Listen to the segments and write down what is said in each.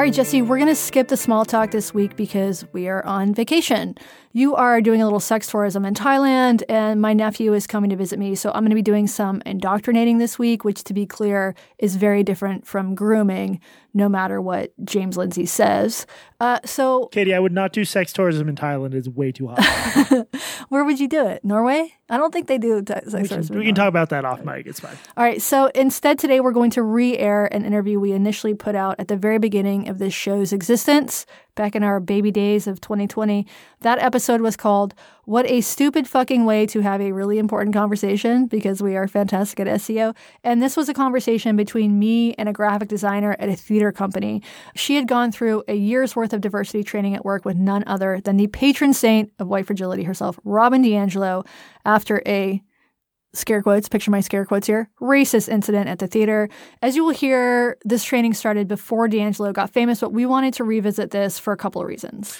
All right, Jesse, we're going to skip the small talk this week because we are on vacation. You are doing a little sex tourism in Thailand, and my nephew is coming to visit me. So I'm going to be doing some indoctrinating this week, which, to be clear, is very different from grooming, no matter what James Lindsay says. Uh, so, Katie, I would not do sex tourism in Thailand. It's way too hot. where would you do it? Norway? I don't think they do t- sex we can, tourism. we can talk about that off mic. It's fine. All right. So instead, today we're going to re air an interview we initially put out at the very beginning of this show's existence, back in our baby days of 2020. That episode was called What a Stupid Fucking Way to Have a Really Important Conversation, because we are fantastic at SEO. And this was a conversation between me and a graphic designer at a theater company. She had gone through a year's worth of diversity training at work with none other than the patron saint of white fragility herself, Robin DiAngelo, after a scare quotes, picture my scare quotes here, racist incident at the theater. As you will hear, this training started before DiAngelo got famous, but we wanted to revisit this for a couple of reasons.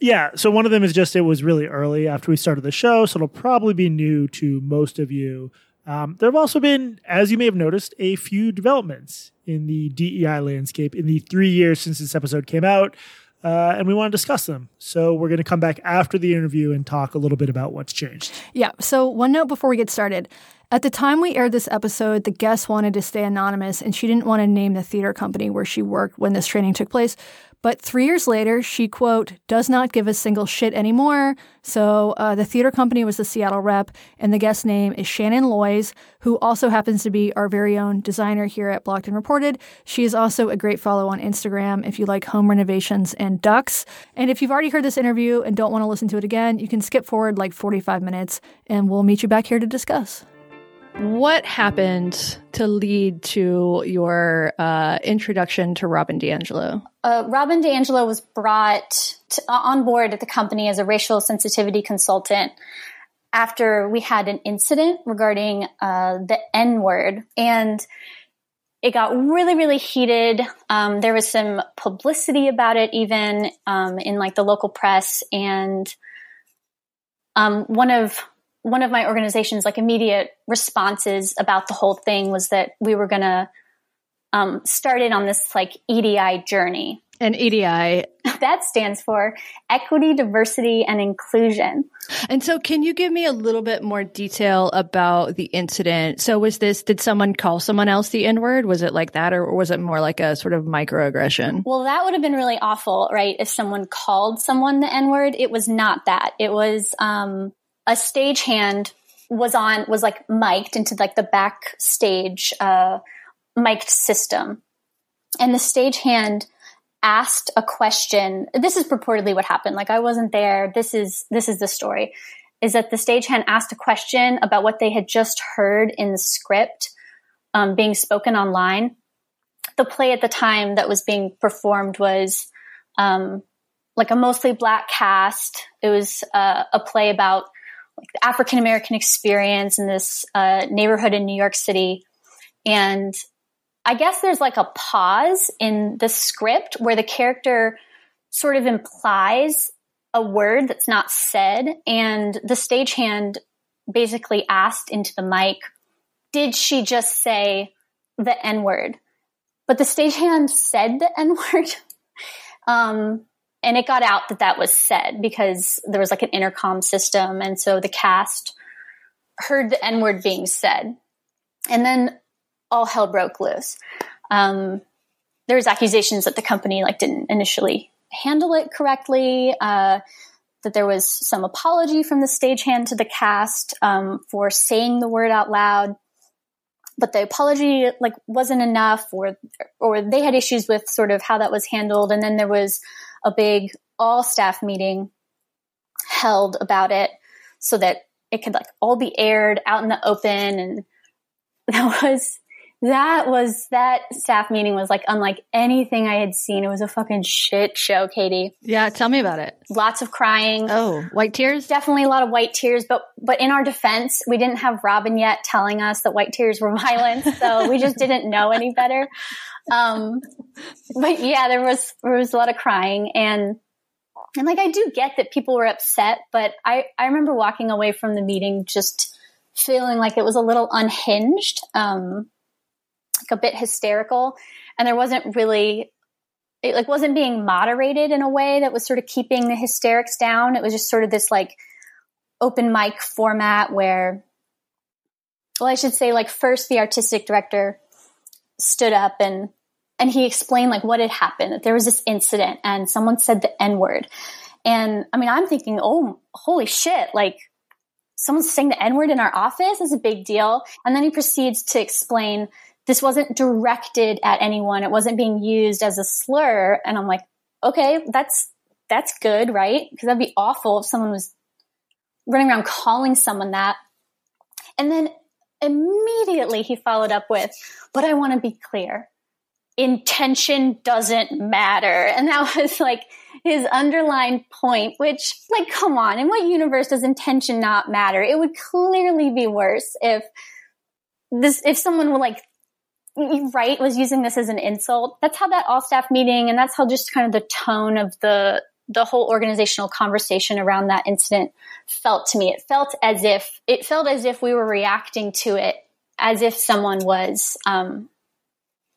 Yeah. So one of them is just it was really early after we started the show, so it'll probably be new to most of you. Um, there have also been, as you may have noticed, a few developments in the DEI landscape in the three years since this episode came out. Uh, and we want to discuss them. So we're going to come back after the interview and talk a little bit about what's changed. Yeah. So, one note before we get started. At the time we aired this episode, the guest wanted to stay anonymous and she didn't want to name the theater company where she worked when this training took place. But three years later, she, quote, does not give a single shit anymore. So uh, the theater company was the Seattle rep, and the guest name is Shannon Loys, who also happens to be our very own designer here at Blocked and Reported. She is also a great follow on Instagram if you like home renovations and ducks. And if you've already heard this interview and don't want to listen to it again, you can skip forward like 45 minutes, and we'll meet you back here to discuss. What happened to lead to your uh, introduction to Robin DiAngelo? Uh, Robin DiAngelo was brought to, uh, on board at the company as a racial sensitivity consultant after we had an incident regarding uh, the N word. And it got really, really heated. Um, there was some publicity about it, even um, in like the local press. And um, one of one of my organization's like immediate responses about the whole thing was that we were going to um, start in on this like EDI journey. And EDI that stands for equity, diversity, and inclusion. And so, can you give me a little bit more detail about the incident? So, was this, did someone call someone else the N word? Was it like that, or was it more like a sort of microaggression? Well, that would have been really awful, right? If someone called someone the N word. It was not that. It was, um, a stagehand was on was like mic'd into like the backstage uh mic'd system. And the stagehand asked a question. This is purportedly what happened. Like i wasn't there. This is this is the story. Is that the stagehand asked a question about what they had just heard in the script um, being spoken online. The play at the time that was being performed was um, like a mostly black cast. It was uh, a play about like the African American experience in this uh, neighborhood in New York City. And I guess there's like a pause in the script where the character sort of implies a word that's not said. And the stagehand basically asked into the mic, Did she just say the N word? But the stagehand said the N word. um, and it got out that that was said because there was like an intercom system and so the cast heard the n word being said and then all hell broke loose. Um, there was accusations that the company like didn't initially handle it correctly uh, that there was some apology from the stagehand to the cast um, for saying the word out loud. But the apology like wasn't enough or or they had issues with sort of how that was handled. And then there was a big all staff meeting held about it so that it could like all be aired out in the open. And that was that was that staff meeting was like unlike anything I had seen. It was a fucking shit show, Katie. Yeah, tell me about it. Lots of crying. Oh, white tears? Definitely a lot of white tears, but but in our defense, we didn't have Robin yet telling us that white tears were violent, so we just didn't know any better. Um, but yeah, there was there was a lot of crying and and like I do get that people were upset, but I I remember walking away from the meeting just feeling like it was a little unhinged. Um, like a bit hysterical. And there wasn't really it like wasn't being moderated in a way that was sort of keeping the hysterics down. It was just sort of this like open mic format where, well, I should say like first the artistic director stood up and and he explained like what had happened that there was this incident and someone said the n word. And i mean i'm thinking oh holy shit like someone's saying the n word in our office is a big deal. And then he proceeds to explain this wasn't directed at anyone it wasn't being used as a slur and i'm like okay that's that's good right because that'd be awful if someone was running around calling someone that and then immediately he followed up with, but I want to be clear. Intention doesn't matter. And that was like his underlying point, which, like, come on, in what universe does intention not matter? It would clearly be worse if this, if someone were like, right, was using this as an insult. That's how that all staff meeting and that's how just kind of the tone of the, the whole organizational conversation around that incident felt to me. It felt as if it felt as if we were reacting to it as if someone was, um,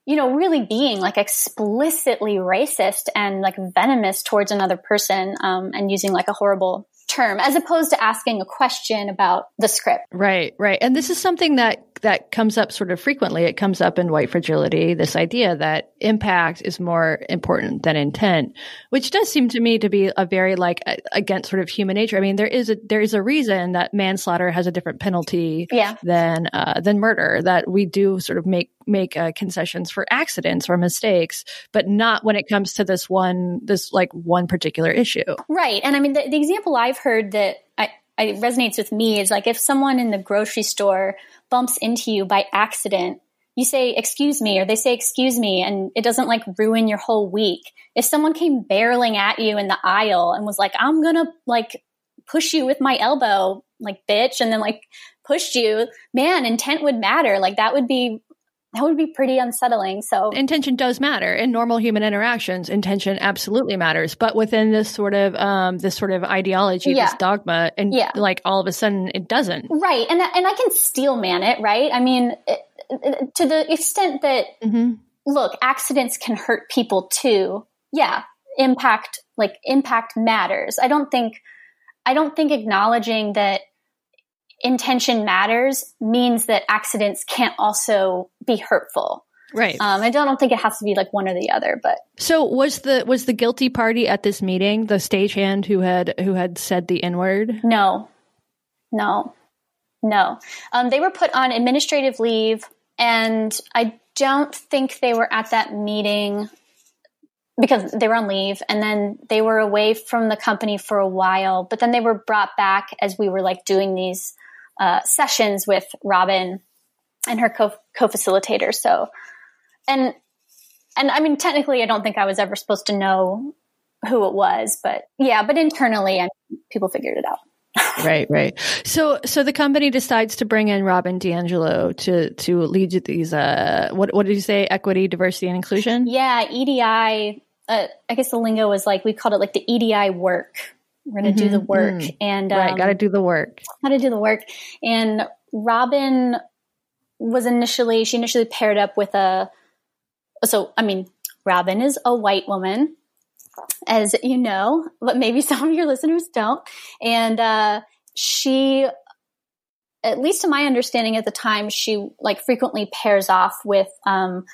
you know, really being like explicitly racist and like venomous towards another person, um, and using like a horrible term as opposed to asking a question about the script. Right, right. And this is something that that comes up sort of frequently. It comes up in white fragility, this idea that impact is more important than intent, which does seem to me to be a very like against sort of human nature. I mean, there is a there is a reason that manslaughter has a different penalty yeah. than uh, than murder. That we do sort of make make uh, concessions for accidents or mistakes, but not when it comes to this one this like one particular issue. Right. And I mean, the, the example I've heard that I, I resonates with me is like if someone in the grocery store bumps into you by accident, you say, excuse me, or they say, excuse me, and it doesn't like ruin your whole week. If someone came barreling at you in the aisle and was like, I'm gonna like push you with my elbow, like bitch, and then like pushed you, man, intent would matter. Like that would be that would be pretty unsettling. So intention does matter in normal human interactions. Intention absolutely matters, but within this sort of um, this sort of ideology, yeah. this dogma, and yeah. like all of a sudden it doesn't. Right, and and I can steel man it. Right, I mean, it, it, to the extent that mm-hmm. look, accidents can hurt people too. Yeah, impact like impact matters. I don't think I don't think acknowledging that intention matters means that accidents can't also be hurtful. Right. Um, I don't, think it has to be like one or the other, but so was the was the guilty party at this meeting the stagehand who had who had said the n word? No, no, no. Um, they were put on administrative leave, and I don't think they were at that meeting because they were on leave and then they were away from the company for a while but then they were brought back as we were like doing these uh, sessions with Robin and her co- co-facilitator. So, and and I mean, technically, I don't think I was ever supposed to know who it was, but yeah, but internally, I, people figured it out. right, right. So, so the company decides to bring in Robin DiAngelo to to lead these. Uh, what what did you say? Equity, diversity, and inclusion. Yeah, EDI. Uh, I guess the lingo was like we called it like the EDI work we're going to mm-hmm, do the work mm-hmm. and um, right got to do the work. got to do the work. And robin was initially she initially paired up with a so i mean robin is a white woman as you know but maybe some of your listeners don't. And uh, she at least to my understanding at the time she like frequently pairs off with um,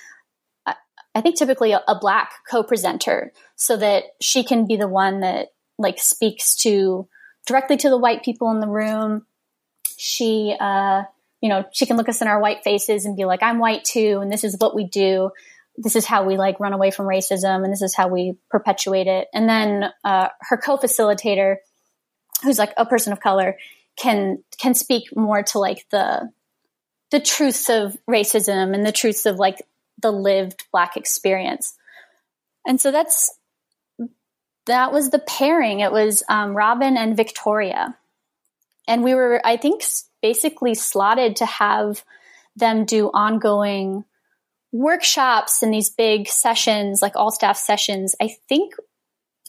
I think typically a, a black co-presenter so that she can be the one that like speaks to directly to the white people in the room. She, uh, you know, she can look us in our white faces and be like, I'm white too. And this is what we do. This is how we like run away from racism. And this is how we perpetuate it. And then, uh, her co-facilitator, who's like a person of color, can, can speak more to like the, the truths of racism and the truths of like the lived black experience. And so that's that was the pairing. It was um, Robin and Victoria. And we were, I think, basically slotted to have them do ongoing workshops and these big sessions, like all staff sessions, I think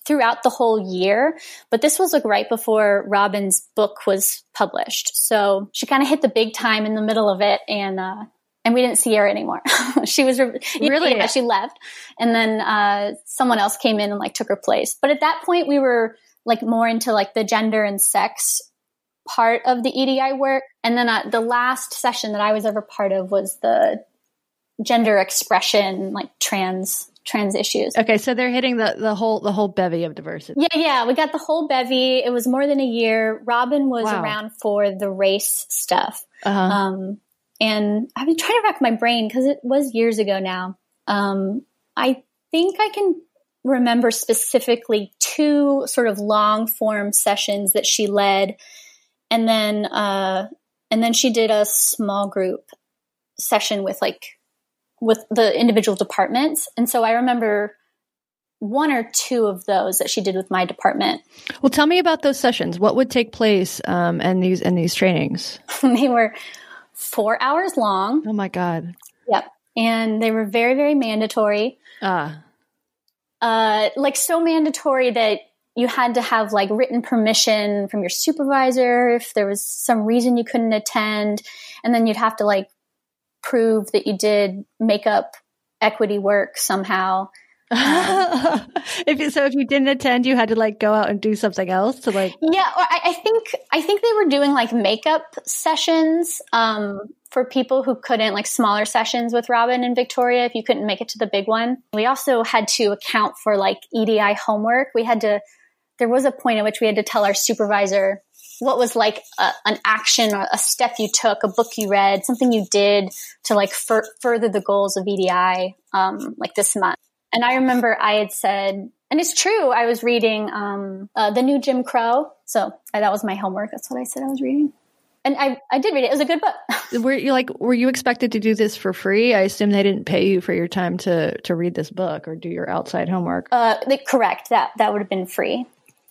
throughout the whole year. But this was like right before Robin's book was published. So she kind of hit the big time in the middle of it. And uh, and we didn't see her anymore. she was re- Really? yeah, she left, and then uh, someone else came in and like took her place. But at that point, we were like more into like the gender and sex part of the EDI work, and then uh, the last session that I was ever part of was the gender expression, like trans trans issues. Okay, so they're hitting the, the whole the whole bevy of diversity. Yeah, yeah, we got the whole bevy. It was more than a year. Robin was Wow. around for the race stuff. Uh-huh. Um, and I've been trying to rack my brain because it was years ago now. Um, I think I can remember specifically two sort of long form sessions that she led, and then uh, and then she did a small group session with like with the individual departments. And so I remember one or two of those that she did with my department. Well, tell me about those sessions. What would take place um, in these in these trainings? they were four hours long. Oh my god! Yep. And they were very, very mandatory. Ah, Uh, like so mandatory that you had to have like written permission from your supervisor if there was some reason you couldn't attend. And then you'd have to like prove that you did make up equity work somehow. if you, so, if you didn't attend, you had to like go out and do something else to like. Yeah, or I, I think I think they were doing like makeup sessions um, for people who couldn't, like smaller sessions with Robin and Victoria. If you couldn't make it to the big one, we also had to account for like EDI homework. We had to. There was a point at which we had to tell our supervisor what was like a, an action or a step you took, a book you read, something you did to like fur- further the goals of EDI, um, like this month. And I remember I had said, and it's true, I was reading um, uh, the new Jim Crow. So uh, that was my homework. That's what I said I was reading. And I, I did read it. It was a good book. Were you like were you expected to do this for free? I assume they didn't pay you for your time to to read this book or do your outside homework. Uh, they- correct. That that would have been free.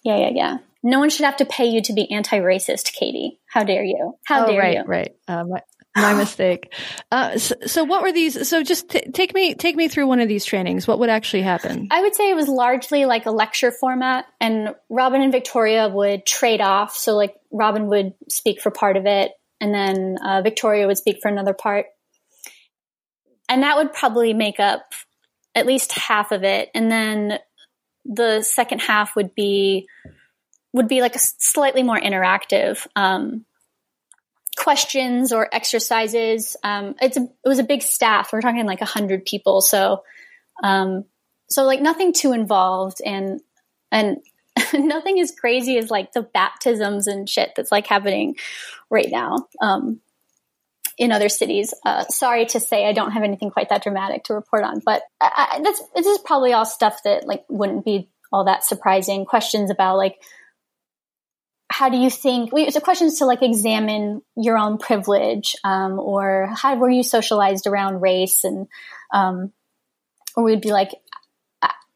Yeah, yeah, yeah. No one should have to pay you to be anti-racist, Katie. How dare you? How oh, dare right, you? right. Uh, my, my mistake. Uh, so, so, what were these? So, just t- take me take me through one of these trainings. What would actually happen? I would say it was largely like a lecture format, and Robin and Victoria would trade off. So, like, Robin would speak for part of it, and then uh, Victoria would speak for another part. And that would probably make up at least half of it. And then the second half would be would be like a slightly more interactive um, questions or exercises. Um, it's a, it was a big staff. We're talking like a hundred people, so um, so like nothing too involved and and nothing as crazy as like the baptisms and shit that's like happening right now um, in other cities. Uh, sorry to say, I don't have anything quite that dramatic to report on, but I, I, that's this is probably all stuff that like wouldn't be all that surprising. Questions about like how do you think we so questions to like examine your own privilege um, or how were you socialized around race? And um, or we'd be like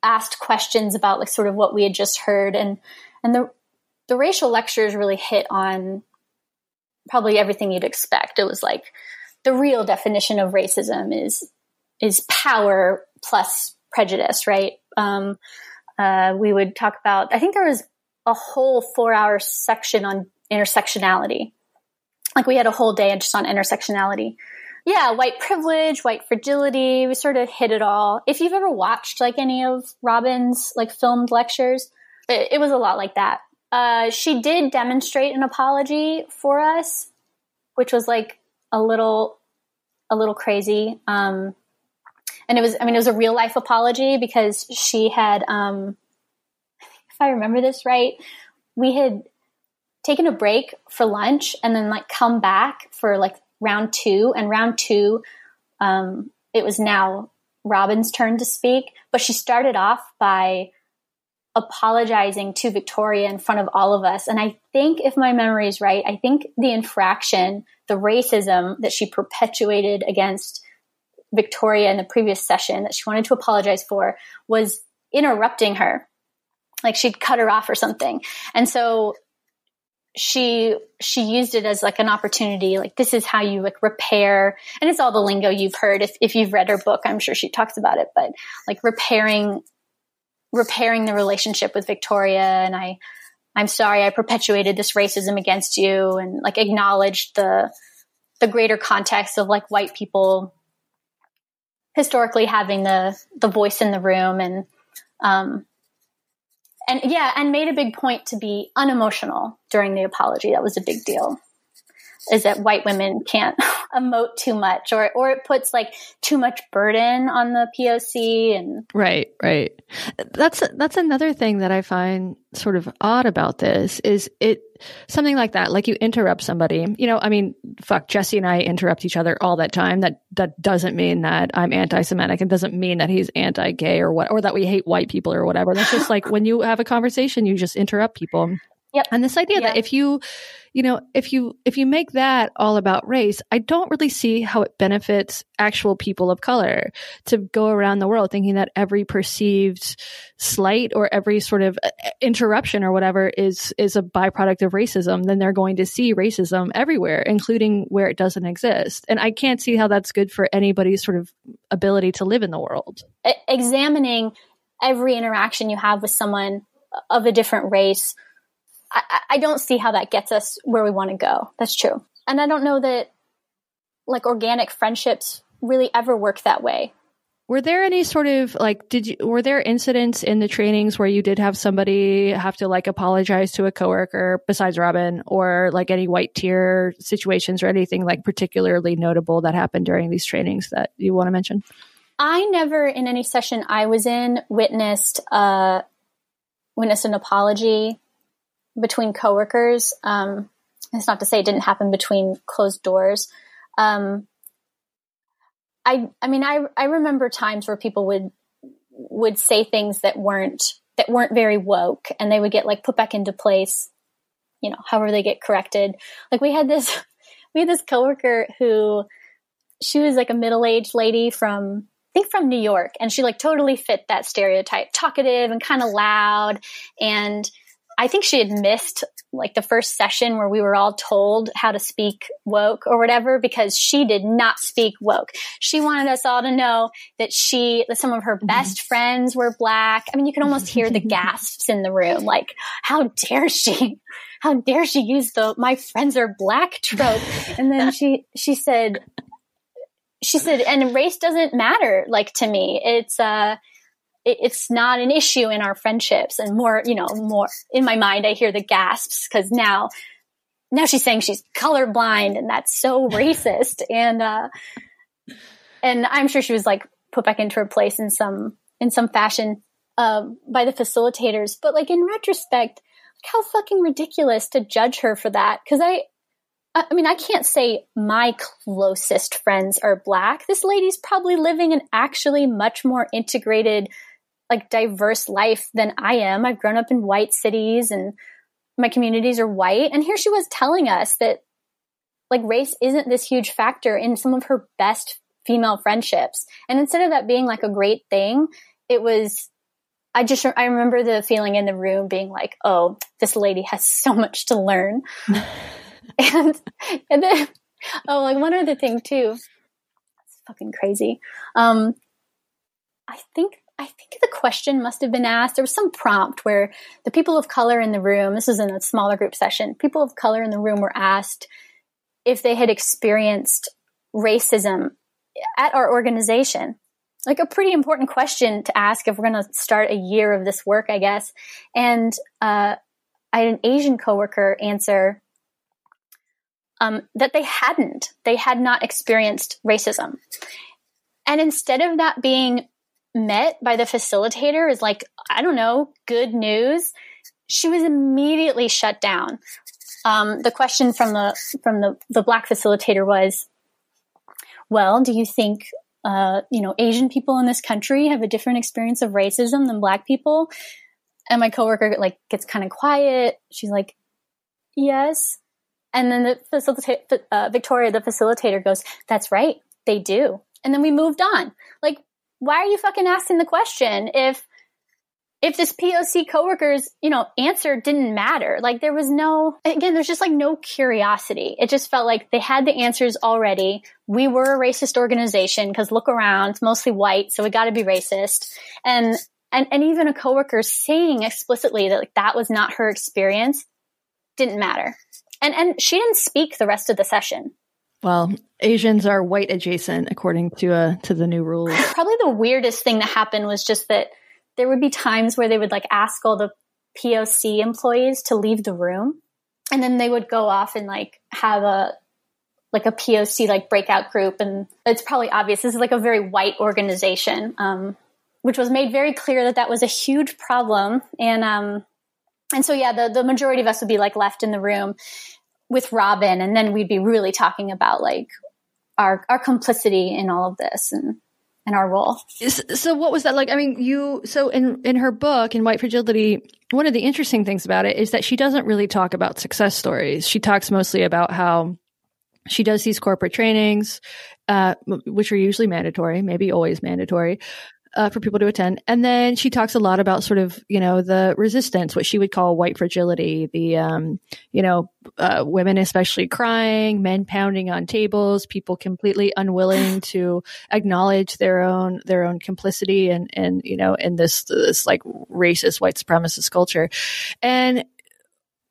asked questions about like sort of what we had just heard. And and the the racial lectures really hit on probably everything you'd expect. It was like the real definition of racism is is power plus prejudice right? Um, uh, we would talk about i think there was a whole four hour section on intersectionality like we had a whole day just on intersectionality yeah, white privilege, white fragility. We sort of hit it all. If you've ever watched like any of Robin's like filmed lectures, it, it was a lot like that. Uh, she did demonstrate an apology for us, which was like a little, a little crazy. Um, and it was, I mean, it was a real life apology because she had, um, if I remember this right, we had taken a break for lunch and then like come back for like round two. And round two um, it was now robin's turn to speak but she started off by apologizing to victoria in front of all of us. And i think if my memory is right i think the infraction the racism that she perpetuated against victoria in the previous session that she wanted to apologize for was interrupting her like she'd cut her off or something. And so she she used it as like an opportunity like this is how you like repair. And it's all the lingo you've heard. If, if you've read her book i'm sure she talks about it. But like repairing repairing the relationship with victoria and i i'm sorry i perpetuated this racism against you and like acknowledged the the greater context of like white people historically having the the voice in the room. And um and yeah and made a big point to be unemotional during the apology. That was a big deal is that white women can't emote too much or or it puts like too much burden on the POC and right right. That's that's another thing that I find sort of odd about this is it something like that like you interrupt somebody. You know I mean fuck Jesse and I interrupt each other all that time. That that doesn't mean that I'm anti-semitic. It doesn't mean that he's anti-gay or what or that we hate white people or whatever. That's just like when you have a conversation you just interrupt people Yep. And this idea Yeah. that if you, you know, if you if you make that all about race, I don't really see how it benefits actual people of color to go around the world thinking that every perceived slight or every sort of uh, interruption or whatever is is a byproduct of racism. Then they're going to see racism everywhere, including where it doesn't exist. And I can't see how that's good for anybody's sort of ability to live in the world. examining every interaction you have with someone of a different race, I, I- don't see how that gets us where we want to go. That's true. And I don't know that like organic friendships really ever work that way. Were there any sort of like did you were there incidents in the trainings where you did have somebody have to like apologize to a coworker besides Robin or like any white tear situations or anything like particularly notable that happened during these trainings that you want to mention? I never in any session I was in witnessed uh witnessed an apology between coworkers. Um it's not to say it didn't happen between closed doors. Um I I mean I I remember times where people would would say things that weren't that weren't very woke and they would get like put back into place, you know, however they get corrected. Like we had this we had this coworker who she was like a middle-aged lady from I think from New York and she like totally fit that stereotype talkative and kind of loud and I think she had missed like the first session where we were all told how to speak woke or whatever because she did not speak woke. She wanted us all to know that she that some of her best friends were black. I mean you can almost hear the gasps in the room like how dare she how dare she use the my friends are black trope and then she she said she said, and race doesn't matter. Like to me, it's uh, it, it's not an issue in our friendships. And more, you know, more in my mind, I hear the gasps because now, now she's saying she's colorblind, and that's so racist. And uh, and I'm sure she was like put back into her place in some in some fashion uh, by the facilitators. But like in retrospect, like how fucking ridiculous to judge her for that. Because I I mean, I can't say my closest friends are black. This lady's probably living an actually much more integrated, like diverse life than I am. I've grown up in white cities and my communities are white. And here she was telling us that like race isn't this huge factor in some of her best female friendships. And instead of that being like a great thing, it was I just I remember the feeling in the room being like, "Oh, this lady has so much to learn." and and then oh like one other thing too it's fucking crazy um i think i think the question must have been asked there was some prompt where the people of color in the room this was in a smaller group session people of color in the room were asked if they had experienced racism at our organization like a pretty important question to ask if we're going to start a year of this work i guess and uh, i had an asian coworker answer um, that they hadn't. They had not experienced racism. And instead of that being met by the facilitator as like, I don't know, good news, she was immediately shut down. Um, the question from the from the, the black facilitator was, well, do you think uh, you know Asian people in this country have a different experience of racism than black people? And my coworker like gets kind of quiet. She's like, yes. And then the facilitator, uh, Victoria, the facilitator goes, that's right. They do. And then we moved on. Like, why are you fucking asking the question if, if this POC coworker's, you know, answer didn't matter? Like there was no, again, there's just like no curiosity. It just felt like they had the answers already. We were a racist organization because look around, it's mostly white. So we got to be racist. And, and, and even a coworker saying explicitly that like that was not her experience didn't matter and and she didn't speak the rest of the session Well, Asians are white adjacent according to uh, to the new rules. Probably the weirdest thing that happened was just that there would be times where they would like ask all the POC employees to leave the room and then they would go off and like have a like a POC like breakout group and it's probably obvious this is like a very white organization um, which was made very clear that that was a huge problem and um and so yeah the the majority of us would be like left in the room with Robin, and then we'd be really talking about like our our complicity in all of this and and our role. So what was that like? I mean, you so in in her book in White Fragility, one of the interesting things about it is that she doesn't really talk about success stories. She talks mostly about how she does these corporate trainings, uh, which are usually mandatory, maybe always mandatory, uh, for people to attend. And then she talks a lot about sort of, you know, the resistance, what she would call white fragility, the, um, you know, uh, women especially crying, men pounding on tables, people completely unwilling to acknowledge their own, their own complicity and, and, you know, in this, this like racist white supremacist culture. And,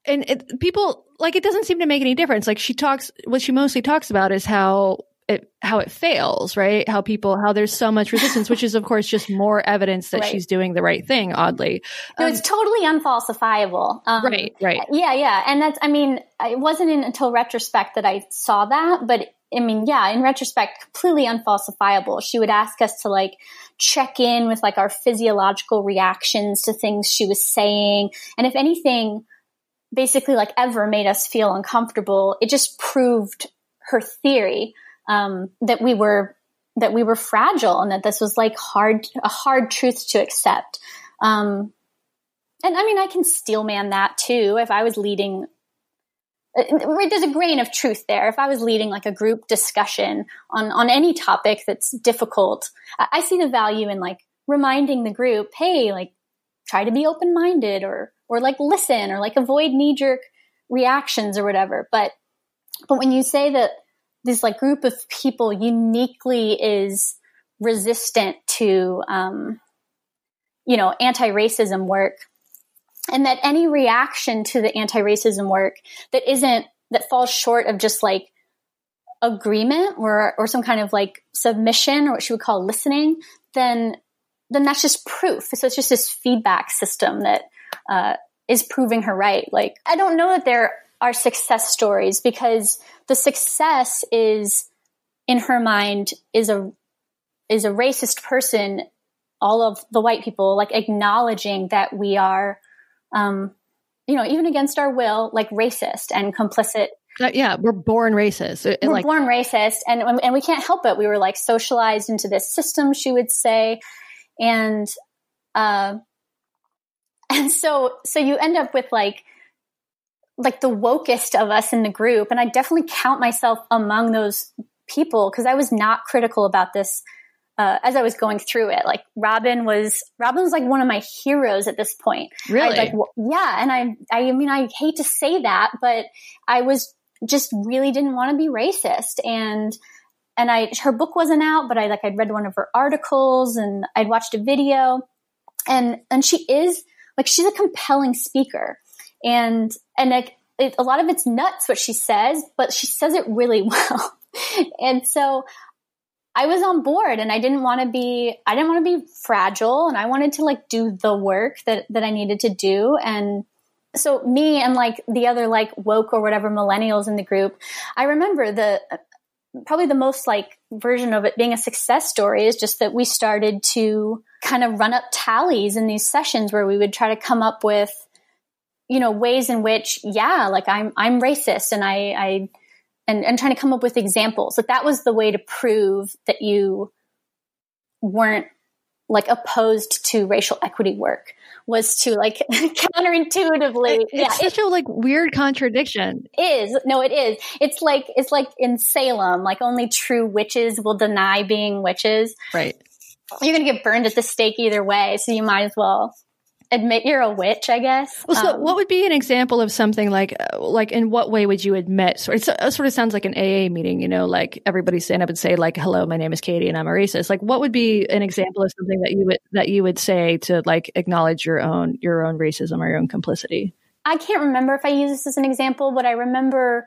and it, people like it doesn't seem to make any difference. Like she talks, what she mostly talks about is how it how it fails, right? How people how there's so much resistance, which is of course just more evidence that right. she's doing the right thing. Oddly, no, um, it's totally unfalsifiable. Um, right, right, yeah, yeah, and that's I mean, it wasn't in, until retrospect that I saw that, but I mean, yeah, in retrospect, completely unfalsifiable. She would ask us to like check in with like our physiological reactions to things she was saying, and if anything. Basically, like ever made us feel uncomfortable. It just proved her theory um, that we were that we were fragile and that this was like hard a hard truth to accept. Um, and I mean, I can steelman that too. If I was leading, uh, there's a grain of truth there. If I was leading like a group discussion on on any topic that's difficult, I see the value in like reminding the group, hey, like try to be open minded or or like listen or like avoid knee jerk reactions or whatever. But but when you say that this like group of people uniquely is resistant to um, you know anti-racism work. And that any reaction to the anti-racism work that isn't that falls short of just like agreement or or some kind of like submission or what she would call listening then then that's just proof. So it's just this feedback system that uh, is proving her right. Like i don't know that there are success stories because the success is in her mind is a is a racist person all of the white people like acknowledging that we are um you know even against our will like racist and complicit. Uh, yeah we're born racist. We're like, born racist and and we can't help it. We were like socialized into this system she would say and uh and so so you end up with like like the wokest of us in the group. And I definitely count myself among those people because I was not critical about this uh, as I was going through it. Like Robin was, Robin was like one of my heroes at this point. Really? like, well, yeah. And I, I mean, I hate to say that, but I was just really didn't want to be racist. And, and I, her book wasn't out, but I like, I'd read one of her articles and I'd watched a video and, and she is like, she's a compelling speaker and and like it, a lot of it's nuts what she says, but she says it really well. and so I was on board and I didn't want to be I didn't want to be fragile and I wanted to like do the work that that I needed to do and so me and like the other like woke or whatever millennials in the group, I remember the probably the most like version of it being a success story is just that we started to kind of run up tallies in these sessions where we would try to come up with you know, ways in which, yeah, like I'm, I'm racist and I, I, and, and trying to come up with examples. Like that was the way to prove that you weren't like opposed to racial equity work was to like counterintuitively. yeah, it's such a like weird contradiction. Is no, it is. It's like it's like in Salem, like only true witches will deny being witches. Right. You're gonna get burned at the stake either way, so you might as well admit you're a witch, I guess. Well, so um, what would be an example of something like, like in what way would you admit? So it sort of sounds like an AA meeting, you know, like everybody stand up and say like, "Hello, my name is Katie, and I'm a racist." Like, what would be an example of something that you would that you would say to like acknowledge your own your own racism or your own complicity? I can't remember if I use this as an example, but I remember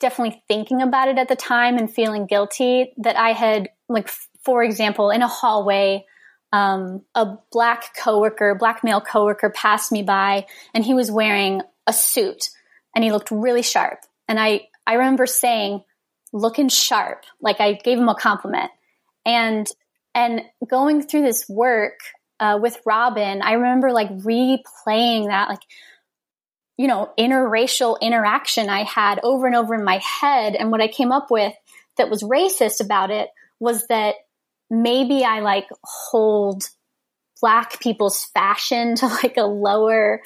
definitely thinking about it at the time and feeling guilty that I had, like, for example, in a hallway, um, a black coworker, black male coworker passed me by and he was wearing a suit and he looked really sharp. And I, I remember saying, looking sharp, like I gave him a compliment. And, and going through this work, uh, with Robin, I remember like replaying that, like, you know, interracial interaction I had over and over in my head. And what I came up with that was racist about it was that maybe I like hold black people's fashion to like a lower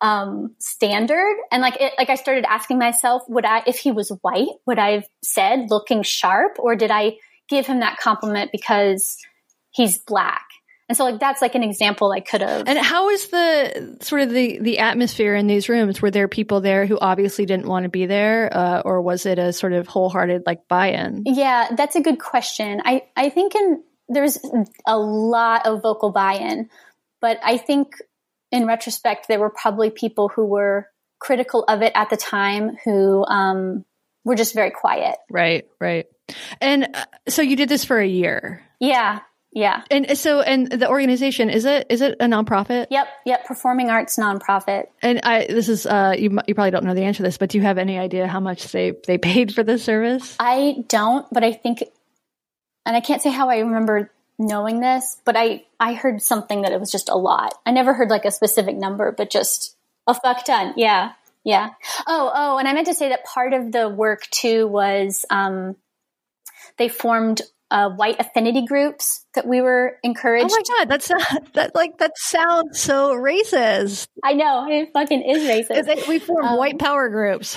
um standard. And like it like I started asking myself would I if he was white would I have said looking sharp? Or did I give him that compliment because he's black and so like that's like an example I could have. And how is the sort of the the atmosphere in these rooms? Were there people there who obviously didn't want to be there, uh, or was it a sort of wholehearted like buy-in? Yeah, that's a good question. I I think in there's a lot of vocal buy-in, but I think in retrospect there were probably people who were critical of it at the time who um, were just very quiet. Right, right. And uh, so you did this for a year. Yeah, yeah. And so, and the organization is it is it a nonprofit? Yep, yep. Performing arts nonprofit. And I this is uh you you probably don't know the answer to this, but do you have any idea how much they they paid for this service? I don't, but I think, and I can't say how I remember knowing this, but I I heard something that it was just a lot. I never heard like a specific number, but just a fuck ton. Yeah, yeah. Oh, oh, and I meant to say that part of the work too was um, they formed uh, white affinity groups that we were encouraged. Oh my god, that's not, that like that sounds so racist. I know it fucking is racist. we form um, white power groups.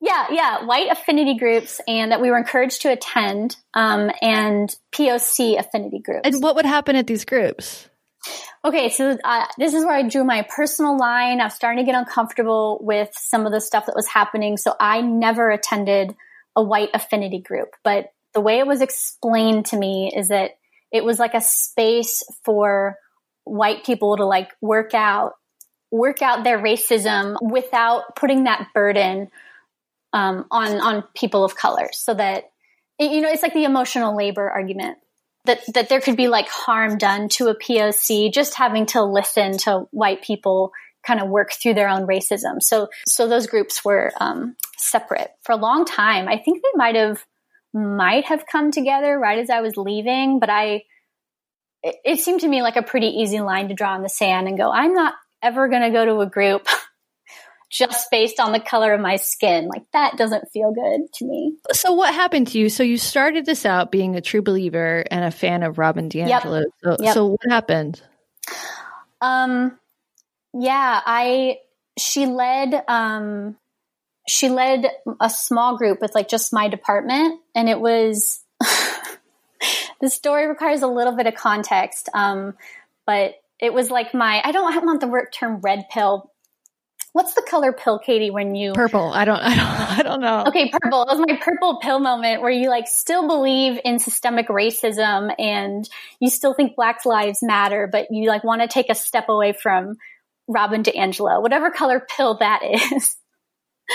Yeah, yeah, white affinity groups, and that we were encouraged to attend, um, and POC affinity groups. And what would happen at these groups? Okay, so uh, this is where I drew my personal line. I was starting to get uncomfortable with some of the stuff that was happening, so I never attended a white affinity group, but the way it was explained to me is that it was like a space for white people to like work out work out their racism without putting that burden um, on on people of color. So that you know it's like the emotional labor argument that that there could be like harm done to a POC just having to listen to white people kind of work through their own racism. So so those groups were um, separate. For a long time I think they might have might have come together right as I was leaving, but I, it, it seemed to me like a pretty easy line to draw in the sand and go, I'm not ever going to go to a group just based on the color of my skin. Like that doesn't feel good to me. So what happened to you? So you started this out being a true believer and a fan of Robin DiAngelo. Yep. So, yep. so what happened? Um, yeah, I, she led, um, she led a small group with like just my department and it was the story requires a little bit of context um, but it was like my i don't want the word term red pill. What's the color pill katie when you purple. I don't i don't i don't know. Okay purple. It was my purple pill moment where you like still believe in systemic racism and you still think black lives matter but you like want to take a step away from robin diangelo whatever color pill that is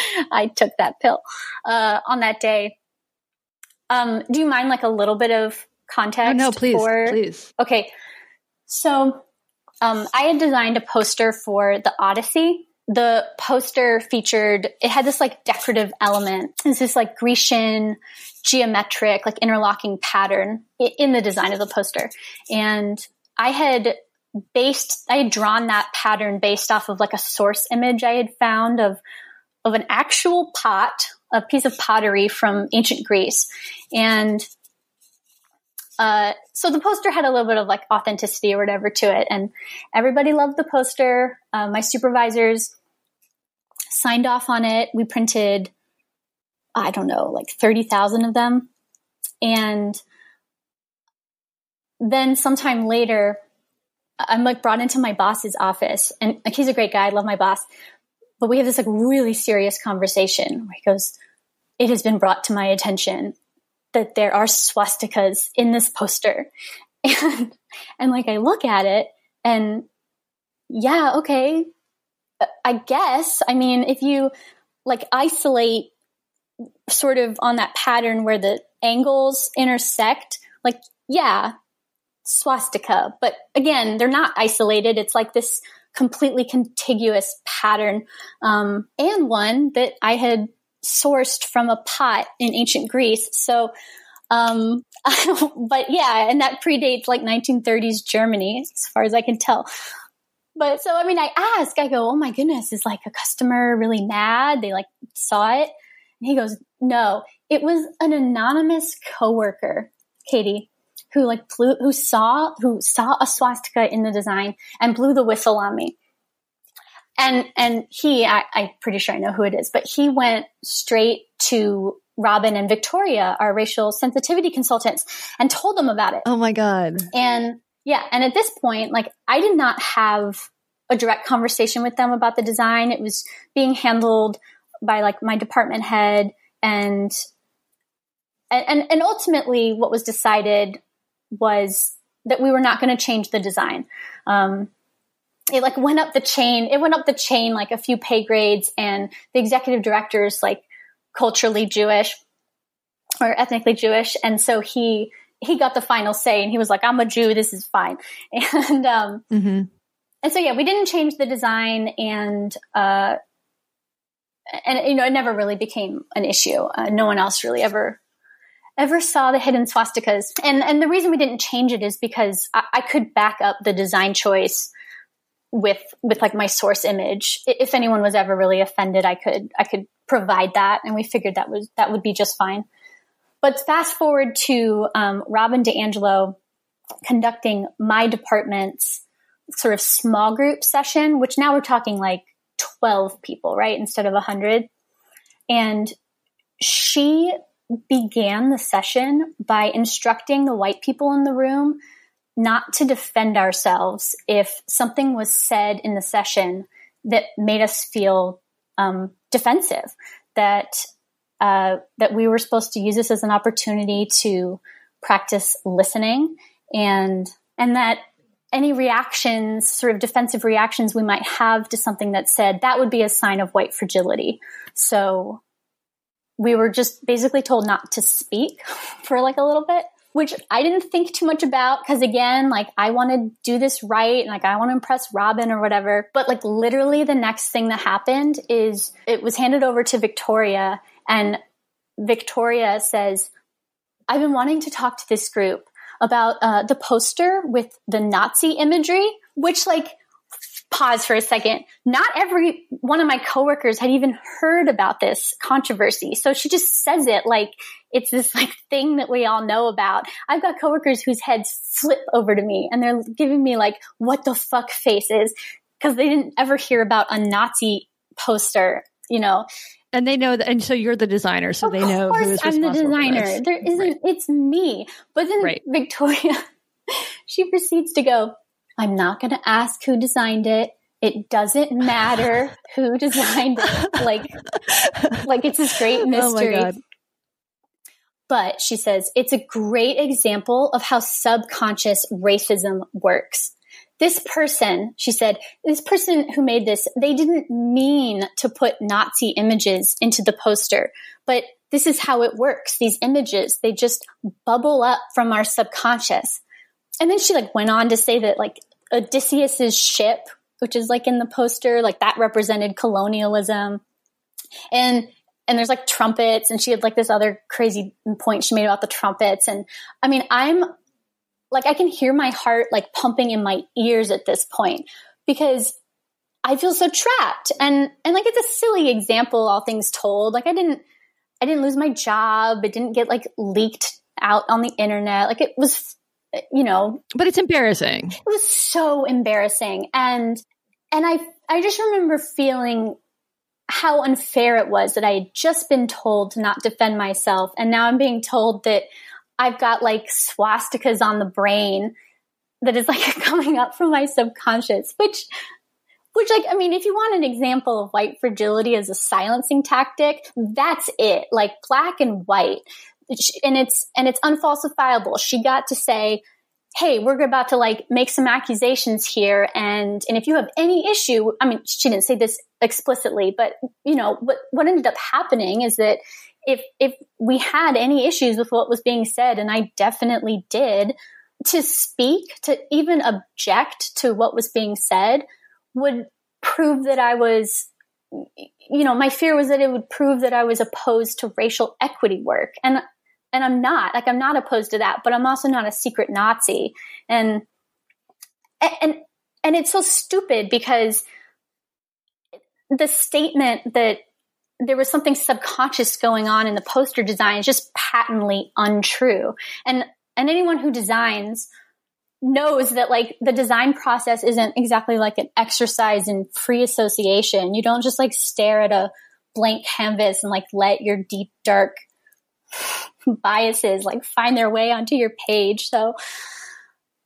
I took that pill uh, on that day. Um, do you mind like a little bit of context? Oh, no, please, for... please. Okay, so um, I had designed a poster for the Odyssey. The poster featured it had this like decorative element. It's this like Grecian geometric like interlocking pattern in the design of the poster, and I had based I had drawn that pattern based off of like a source image I had found of of an actual pot, a piece of pottery from ancient Greece. And uh, so the poster had a little bit of like authenticity or whatever to it. And everybody loved the poster. Uh, my supervisors signed off on it. We printed, I don't know, like 30,000 of them. And then sometime later, I'm like brought into my boss's office and like, he's a great guy. I love my boss. But we have this like really serious conversation where he goes, It has been brought to my attention that there are swastikas in this poster. And, and like I look at it and yeah, okay. Uh, I guess. I mean, if you like isolate sort of on that pattern where the angles intersect, like, yeah, swastika. But again, they're not isolated. It's like this completely contiguous pattern, um, and one that I had sourced from a pot in ancient Greece. So, um, but yeah, and that predates like 1930s Germany, as far as I can tell. But so, I mean, I ask, I go, oh my goodness, is like a customer really mad? They like saw it. And he goes, no, it was an anonymous coworker, Katie, who like blew, who saw, who saw a swastika in the design and blew the whistle on me. And, and he, I, I'm pretty sure I know who it is, but he went straight to Robin and Victoria, our racial sensitivity consultants, and told them about it. Oh my God. And yeah, and at this point, like I did not have a direct conversation with them about the design. It was being handled by like my department head and and and ultimately what was decided was that we were not going to change the design. Um, it like went up the chain. It went up the chain like a few pay grades, and the executive director's like culturally Jewish or ethnically Jewish, and so he he got the final say, and he was like, "I'm a Jew. This is fine." And um, mm-hmm. and so yeah, we didn't change the design, and uh, and you know, it never really became an issue. Uh, no one else really ever ever saw the hidden swastikas. And and the reason we didn't change it is because I, I could back up the design choice with with like my source image. If anyone was ever really offended, I could I could provide that, and we figured that was that would be just fine. But fast forward to um, Robin DiAngelo conducting my department's sort of small group session, which now we're talking like 12 people, right? Instead of 100. And she began the session by instructing the white people in the room not to defend ourselves if something was said in the session that made us feel um, defensive. That uh, that we were supposed to use this as an opportunity to practice listening, and and that any reactions, sort of defensive reactions we might have to something that said, that would be a sign of white fragility. So we were just basically told not to speak for like a little bit, which I didn't think too much about because again, like I want to do this right and like I want to impress Robin or whatever. But like literally the next thing that happened is it was handed over to Victoria and Victoria says, I've been wanting to talk to this group about uh, the poster with the Nazi imagery, which like pause for a second. Not every one of my coworkers had even heard about this controversy. So she just says it like it's this like thing that we all know about. I've got coworkers whose heads flip over to me and they're giving me like what the fuck faces because they didn't ever hear about a Nazi poster, you know. And they know that, and so you're the designer, so of they know who is I'm the designer. There isn't. Right. It's me. But then right. Victoria, she proceeds to go. I'm not going to ask who designed it. It doesn't matter who designed it. Like, like it's this great oh mystery. Oh but she says it's a great example of how subconscious racism works this person, she said, this person who made this, they didn't mean to put Nazi images into the poster, but this is how it works. These images, they just bubble up from our subconscious. And then she like went on to say that like Odysseus's ship, which is like in the poster, like that represented colonialism. And and there's like trumpets and she had like this other crazy point she made about the trumpets and I mean, I'm like I can hear my heart like pumping in my ears at this point because I feel so trapped. And and like it's a silly example, all things told. Like I didn't I didn't lose my job. It didn't get like leaked out on the internet. Like it was you know But it's embarrassing. It was so embarrassing. And and I I just remember feeling how unfair it was that I had just been told to not defend myself and now I'm being told that I've got like swastikas on the brain that is like coming up from my subconscious, which, which like, I mean, if you want an example of white fragility as a silencing tactic, that's it. Like black and white. And it's, and it's unfalsifiable. She got to say, Hey, we're about to like make some accusations here. And, and if you have any issue, I mean, she didn't say this explicitly, but you know, what, what ended up happening is that if if we had any issues with what was being said, and I definitely did, to speak, to even object to what was being said, would prove that I was, you know, my fear was that it would prove that I was opposed to racial equity work, and and I'm not. Like I'm not opposed to that, but I'm also not a secret Nazi, and and and it's so stupid because the statement that there was something subconscious going on in the poster design is just patently untrue. And and anyone who designs knows that like the design process isn't exactly like an exercise in free association. You don't just like stare at a blank canvas and like let your deep dark biases like find their way onto your page. So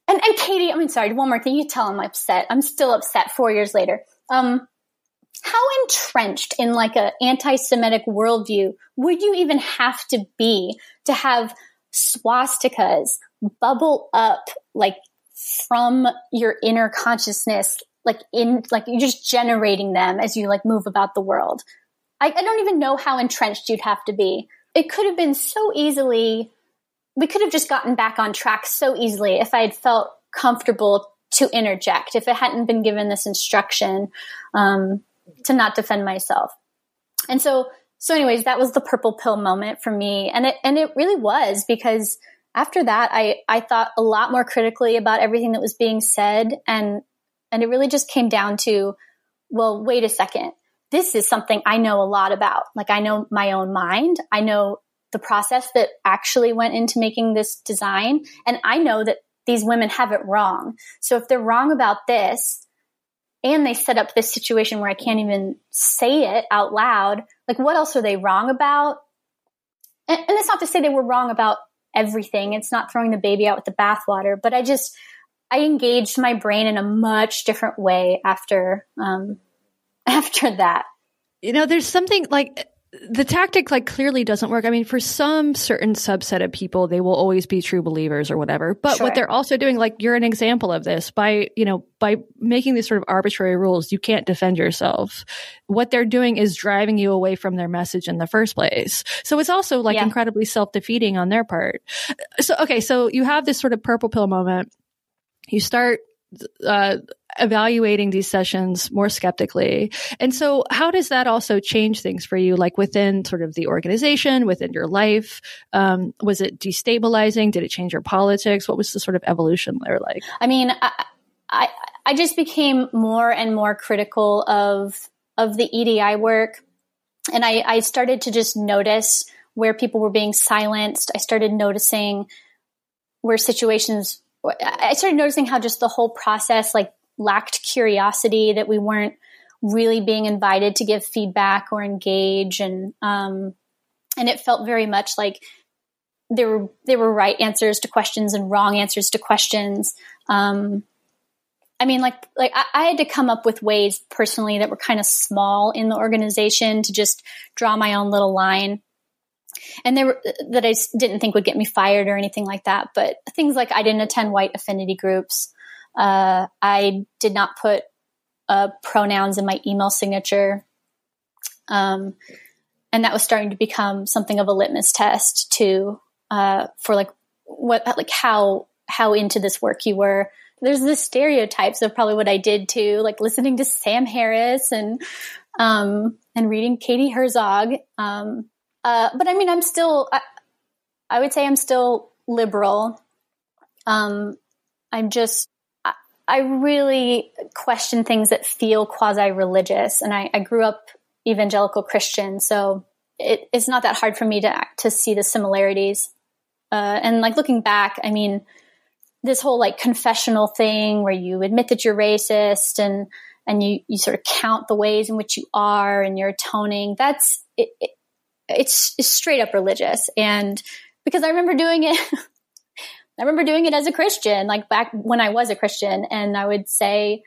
and, and Katie, I mean sorry, one more thing. You tell I'm upset. I'm still upset four years later. Um how entrenched in like an anti-Semitic worldview would you even have to be to have swastikas bubble up like from your inner consciousness, like in like you're just generating them as you like move about the world? I, I don't even know how entrenched you'd have to be. It could have been so easily. We could have just gotten back on track so easily if I had felt comfortable to interject if it hadn't been given this instruction um, to not defend myself. And so, so anyways, that was the purple pill moment for me. And it, and it really was because after that, I, I thought a lot more critically about everything that was being said. And, and it really just came down to, well, wait a second. This is something I know a lot about. Like I know my own mind. I know the process that actually went into making this design. And I know that these women have it wrong. So if they're wrong about this, and they set up this situation where I can't even say it out loud. Like, what else are they wrong about? And, and it's not to say they were wrong about everything. It's not throwing the baby out with the bathwater, but I just, I engaged my brain in a much different way after, um, after that. You know, there's something like the tactic like clearly doesn't work. I mean, for some certain subset of people, they will always be true believers or whatever. But sure. what they're also doing, like you're an example of this by, you know, by making these sort of arbitrary rules, you can't defend yourself. What they're doing is driving you away from their message in the first place. So it's also like yeah. incredibly self-defeating on their part. So, okay. So you have this sort of purple pill moment. You start uh, evaluating these sessions more skeptically. And so, how does that also change things for you, like within sort of the organization, within your life? Um, was it destabilizing? Did it change your politics? What was the sort of evolution there like? I mean, I, I, I just became more and more critical of of the EDI work, and I, I started to just notice where people were being silenced. I started noticing where situations I started noticing how just the whole process like lacked curiosity, that we weren't really being invited to give feedback or engage, and um, and it felt very much like there were there were right answers to questions and wrong answers to questions. Um, I mean, like like I, I, had to come up with ways personally that were kind of small in the organization to just draw my own little line and they were that I didn't think would get me fired or anything like that. But things like I didn't attend white affinity groups. Uh, I did not put uh, pronouns in my email signature. Um, and that was starting to become something of a litmus test to uh, for like what like how how into this work you were. There's the stereotypes of probably what I did too, like listening to Sam Harris and um, and reading Katie Herzog. Um, uh, but I mean, I'm still, I, I would say I'm still liberal. Um, I'm just, I, really question things that feel quasi religious. And I, I, grew up evangelical Christian. So it, it's not that hard for me to, to see the similarities. Uh, and like looking back, I mean, this whole like confessional thing where you admit that you're racist and, and you, you sort of count the ways in which you are and you're atoning. That's, it, it it's, it's straight up religious. And because I remember doing it, I remember doing it as a Christian, like back when I was a Christian, and I would say,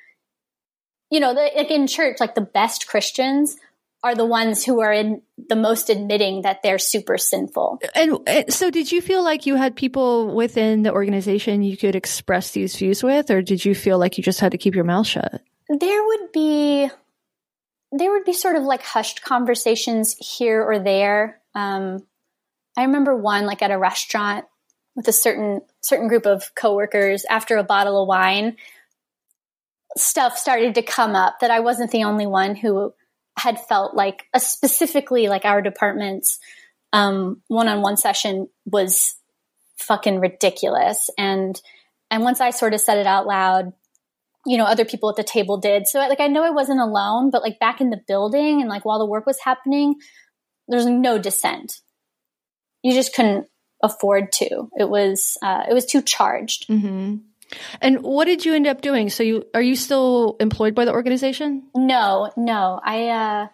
you know, the, like in church, like the best Christians are the ones who are in the most admitting that they're super sinful. And, and so, did you feel like you had people within the organization you could express these views with, or did you feel like you just had to keep your mouth shut? There would be there would be sort of like hushed conversations here or there. Um, I remember one like at a restaurant with a certain certain group of coworkers after a bottle of wine stuff started to come up that I wasn't the only one who had felt like a specifically like our department's um, one-on-one session was fucking ridiculous. And and once I sort of said it out loud you know other people at the table did. So like I know I wasn't alone but like back in the building and like while the work was happening there's no dissent. You just couldn't afford to it was uh, it was too charged mm-hmm. And what did you end up doing? So you are you still employed by the organization? No, no. I uh,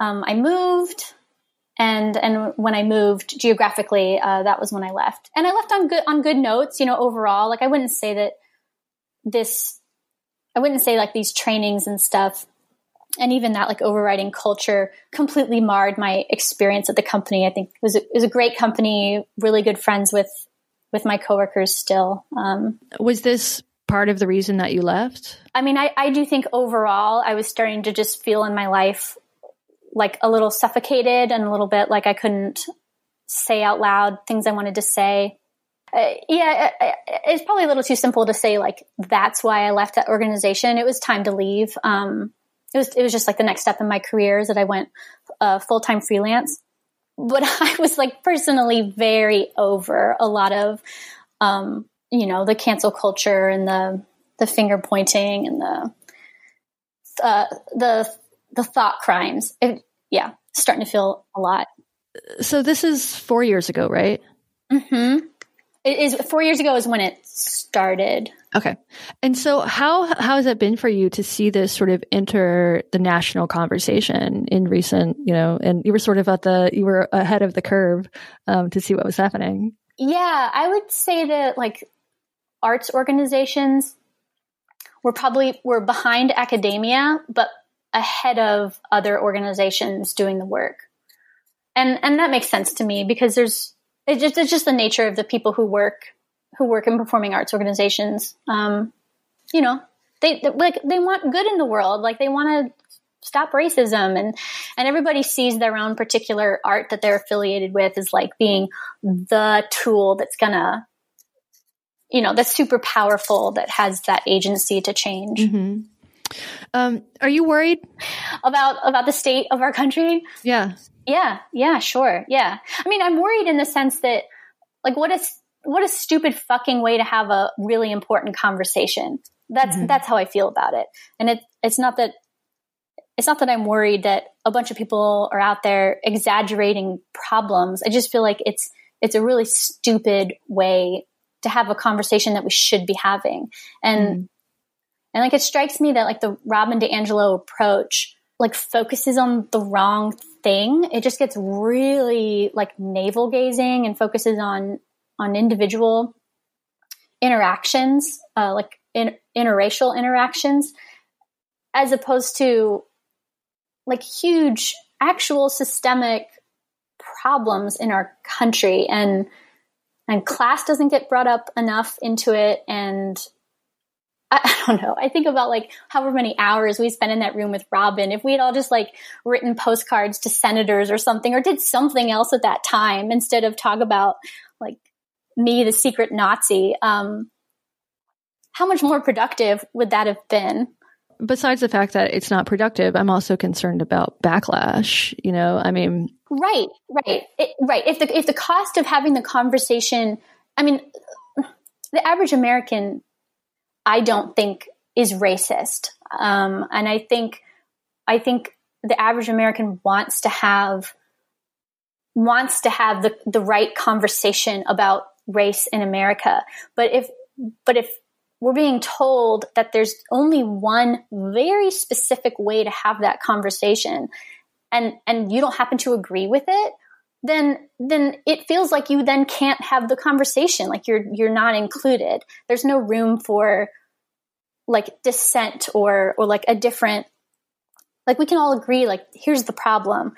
um, I moved, and and when I moved geographically, uh, that was when I left. And I left on good on good notes. You know, overall, like I wouldn't say that this. I wouldn't say like these trainings and stuff, and even that like overriding culture completely marred my experience at the company. I think it was a, it was a great company, really good friends with with my coworkers still. Um, was this part of the reason that you left? I mean, I, I do think overall I was starting to just feel in my life like a little suffocated and a little bit like I couldn't say out loud things I wanted to say. Uh, yeah, it's probably a little too simple to say like that's why I left that organization. It was time to leave. Um, it was it was just like the next step in my career is that I went uh, full time freelance but I was like personally very over a lot of, um, you know, the cancel culture and the the finger pointing and the uh, the the thought crimes. It, yeah, starting to feel a lot. So this is four years ago, right? Hmm. It is four years ago is when it started. Okay. And so how how has it been for you to see this sort of enter the national conversation in recent, you know, and you were sort of at the you were ahead of the curve um, to see what was happening. Yeah, I would say that like arts organizations were probably were behind academia, but ahead of other organizations doing the work. And and that makes sense to me because there's it's just it's just the nature of the people who work who work in performing arts organizations. Um, you know, they, they like they want good in the world. Like they want to stop racism and and everybody sees their own particular art that they're affiliated with as like being the tool that's gonna you know that's super powerful that has that agency to change mm-hmm. um, are you worried about about the state of our country yeah yeah yeah sure yeah i mean i'm worried in the sense that like what is what a stupid fucking way to have a really important conversation. That's mm-hmm. that's how I feel about it. And it it's not that it's not that I'm worried that a bunch of people are out there exaggerating problems. I just feel like it's it's a really stupid way to have a conversation that we should be having. And mm-hmm. and like it strikes me that like the Robin DiAngelo approach like focuses on the wrong thing. It just gets really like navel gazing and focuses on on individual interactions, uh, like in, interracial interactions, as opposed to like huge actual systemic problems in our country and and class doesn't get brought up enough into it and I, I, don't know. I think about like however many hours we spent in that room with Robin. If we had all just like written postcards to senators or something, or did something else at that time instead of talk about like me, the secret Nazi, um, how much more productive would that have been? Besides the fact that it's not productive, I'm also concerned about backlash. You know, I mean, right, right, it, right. If the if the cost of having the conversation, I mean, the average American, I don't think is racist, um, and I think, I think the average American wants to have wants to have the the right conversation about race in America. But if, but if we're being told that there's only one very specific way to have that conversation and, and you don't happen to agree with it, then then it feels like you then can't have the conversation like you're you're not included there's no room for like dissent or or like a different like we can all agree like here's the problem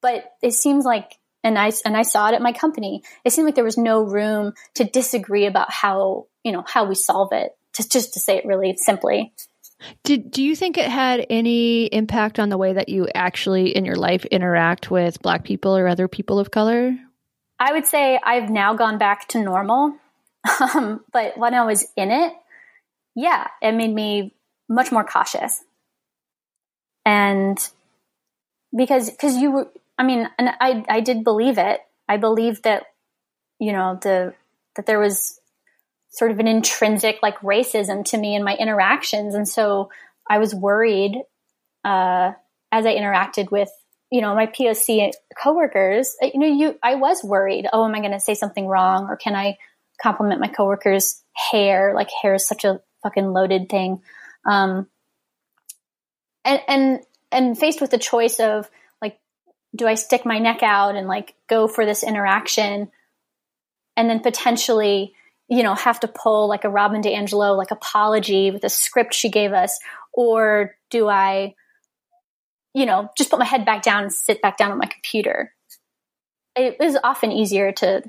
but it seems like and I and I saw it at my company. It seemed like there was no room to disagree about how you know how we solve it. Just just to say it really simply. Did do you think it had any impact on the way that you actually in your life interact with black people or other people of color? I would say I've now gone back to normal. Um, but when I was in it, yeah, it made me much more cautious. And because because you were I mean, and I I did believe it. I believed that you know the that there was sort of an intrinsic like racism to me in my interactions, and so I was worried uh, as I interacted with you know my POC coworkers. Uh, you know, you I was worried. Oh, am I going to say something wrong, or can I compliment my coworkers' hair? Like hair is such a fucking loaded thing. Um, and and and faced with the choice of like, do I stick my neck out and like go for this interaction, and then potentially you know, have to pull like a Robin DiAngelo like apology with a script she gave us, or do I, you know, just put my head back down and sit back down on my computer? It is often easier to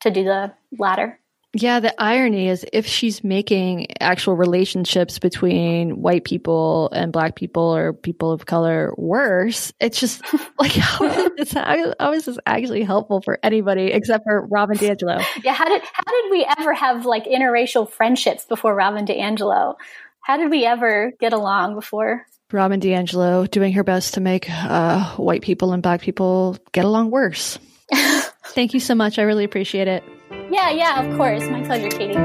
to do the latter. Yeah, the irony is if she's making actual relationships between white people and black people or people of color worse, it's just like how is, how, how is this actually helpful for anybody except for Robin DiAngelo? Yeah, how did how did we ever have like interracial friendships before Robin DiAngelo? How did we ever get along before? Robin DiAngelo doing her best to make uh, white people and black people get along worse. Thank you so much. I really appreciate it. Yeah, yeah, of course. My pleasure, Katie.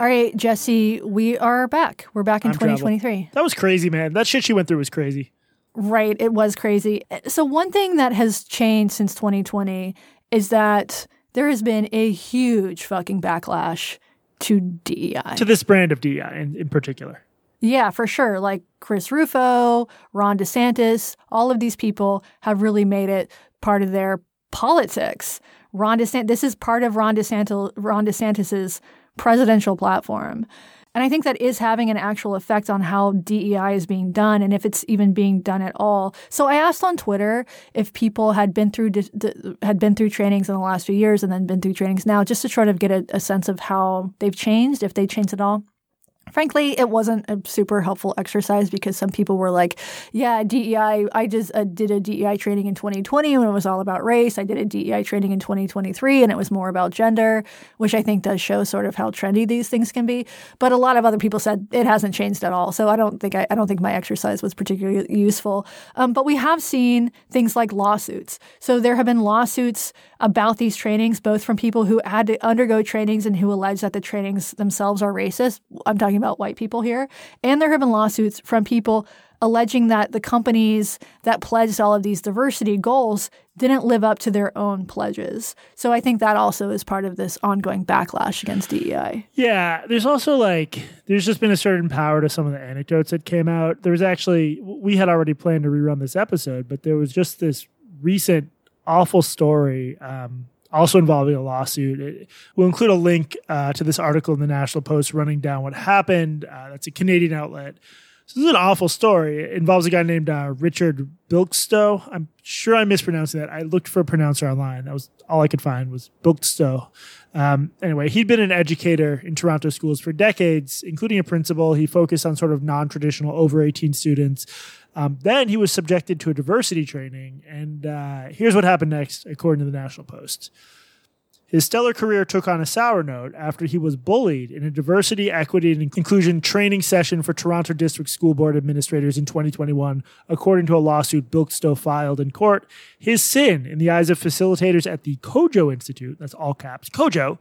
All right, Jesse, we are back. We're back in 2023. That was crazy, man. That shit she went through was crazy. Right, it was crazy. So, one thing that has changed since 2020 is that there has been a huge fucking backlash to DEI. To this brand of DEI in, in particular. Yeah, for sure. Like Chris Rufo, Ron DeSantis, all of these people have really made it part of their politics. Ron DeSantis, this is part of Ron DeSantis, Ron DeSantis's presidential platform. And I think that is having an actual effect on how DEI is being done and if it's even being done at all. So I asked on Twitter if people had been through had been through trainings in the last few years and then been through trainings now just to try to get a, a sense of how they've changed, if they changed at all. Frankly, it wasn't a super helpful exercise because some people were like, yeah, DEI, I just uh, did a DEI training in 2020 when it was all about race. I did a DEI training in 2023 and it was more about gender, which I think does show sort of how trendy these things can be. But a lot of other people said it hasn't changed at all. So I don't think I, I don't think my exercise was particularly useful. Um, but we have seen things like lawsuits. So there have been lawsuits about these trainings, both from people who had to undergo trainings and who allege that the trainings themselves are racist. I'm talking about white people here. And there have been lawsuits from people alleging that the companies that pledged all of these diversity goals didn't live up to their own pledges. So I think that also is part of this ongoing backlash against DEI. Yeah, there's also like there's just been a certain power to some of the anecdotes that came out. There was actually we had already planned to rerun this episode, but there was just this recent awful story. Um, also involving a lawsuit. It, we'll include a link uh, to this article in the National Post running down what happened. Uh, that's a Canadian outlet. So this is an awful story. It involves a guy named uh, Richard Bilkszto. I'm sure I'm mispronouncing that. I looked for a pronouncer online. That was all I could find was Bilkszto. Um, anyway, he'd been an educator in Toronto schools for decades, including a principal. He focused on sort of non-traditional over 18 students. Um, then he was subjected to a diversity training, and uh, here's what happened next, according to the National Post. His stellar career took on a sour note after he was bullied in a diversity, equity, and inclusion training session for Toronto District School Board administrators in 2021, according to a lawsuit Bilkszto filed in court. His sin, in the eyes of facilitators at the KOJO Institute, that's all caps, KOJO,